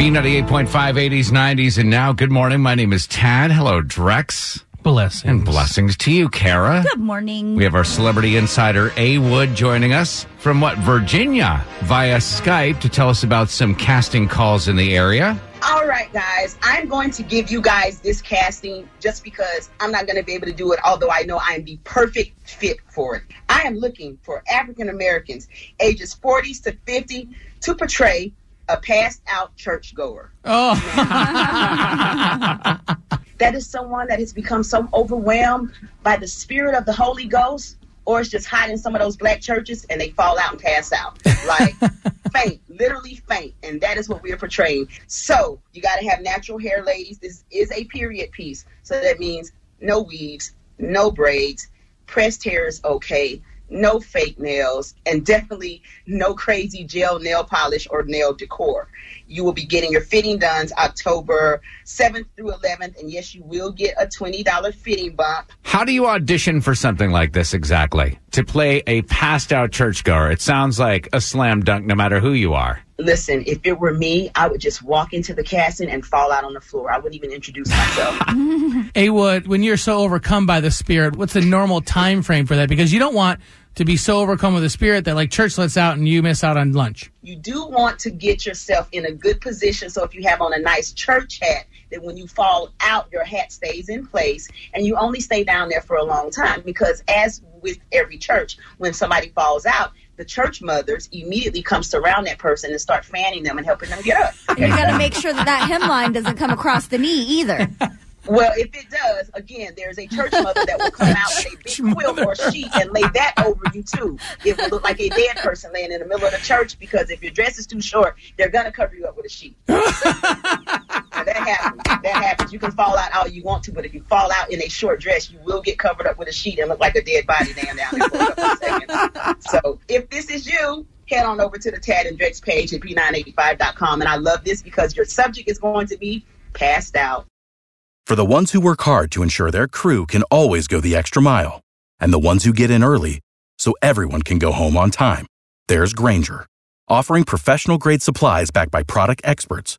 B98.5, 80s, 90s, and now. Good morning. My name is Tad. Hello, Drex. Blessings. And blessings to you, Kara. Good morning. We have our celebrity insider, A-Wood, joining us from what, Virginia, via Skype to tell us about some casting calls in the area. All right, guys, I'm going to give you guys this casting just because I'm not going to be able to do it, although I know I am the perfect fit for it. I am looking for African Americans ages 40s to 50 to portray a passed out churchgoer. Oh, That is someone that has become so overwhelmed by the spirit of the Holy Ghost, or is just hiding some of those black churches and they fall out and pass out. Like faint, literally faint. And that is what we are portraying. So you got to have natural hair, ladies. This is a period piece. So that means no weaves, no braids, pressed hair is okay, no fake nails, and definitely no crazy gel nail polish or nail decor. You will be getting your fitting done October 7th through 11th. And yes, you will get a $20 fitting bump. How do you audition for something like this exactly? To play a passed out churchgoer. It sounds like a slam dunk no matter who you are. Listen, if it were me, I would just walk into the casting and fall out on the floor. I wouldn't even introduce myself. A-Wood, when you're so overcome by the Spirit, what's the normal time frame for that? Because you don't want to be so overcome with the Spirit that like church lets out and you miss out on lunch. you do want to get yourself in a good position. So if you have on a nice church hat, that when you fall out, your hat stays in place and you only stay down there for a long time. Because as with every church, when somebody falls out, the church mothers immediately come surround that person and start fanning them and helping them get up. And you got to make sure that that hemline doesn't come across the knee either. Well, if it does, again, there's a church mother that will come out with a big quilt or sheet and lay that over you too. It will look like a dead person laying in the middle of the church because if your dress is too short, they're gonna cover you up with a sheet. That happens. That happens. You can fall out all you want to, but if you fall out in a short dress, you will get covered up with a sheet and look like a dead body laying down there. So if this is you, head on over to the Tad and Drex page at b985.com. And I love this because your subject is going to be passed out. For the ones who work hard to ensure their crew can always go the extra mile, and the ones who get in early so everyone can go home on time, there's Grainger, offering professional grade supplies backed by product experts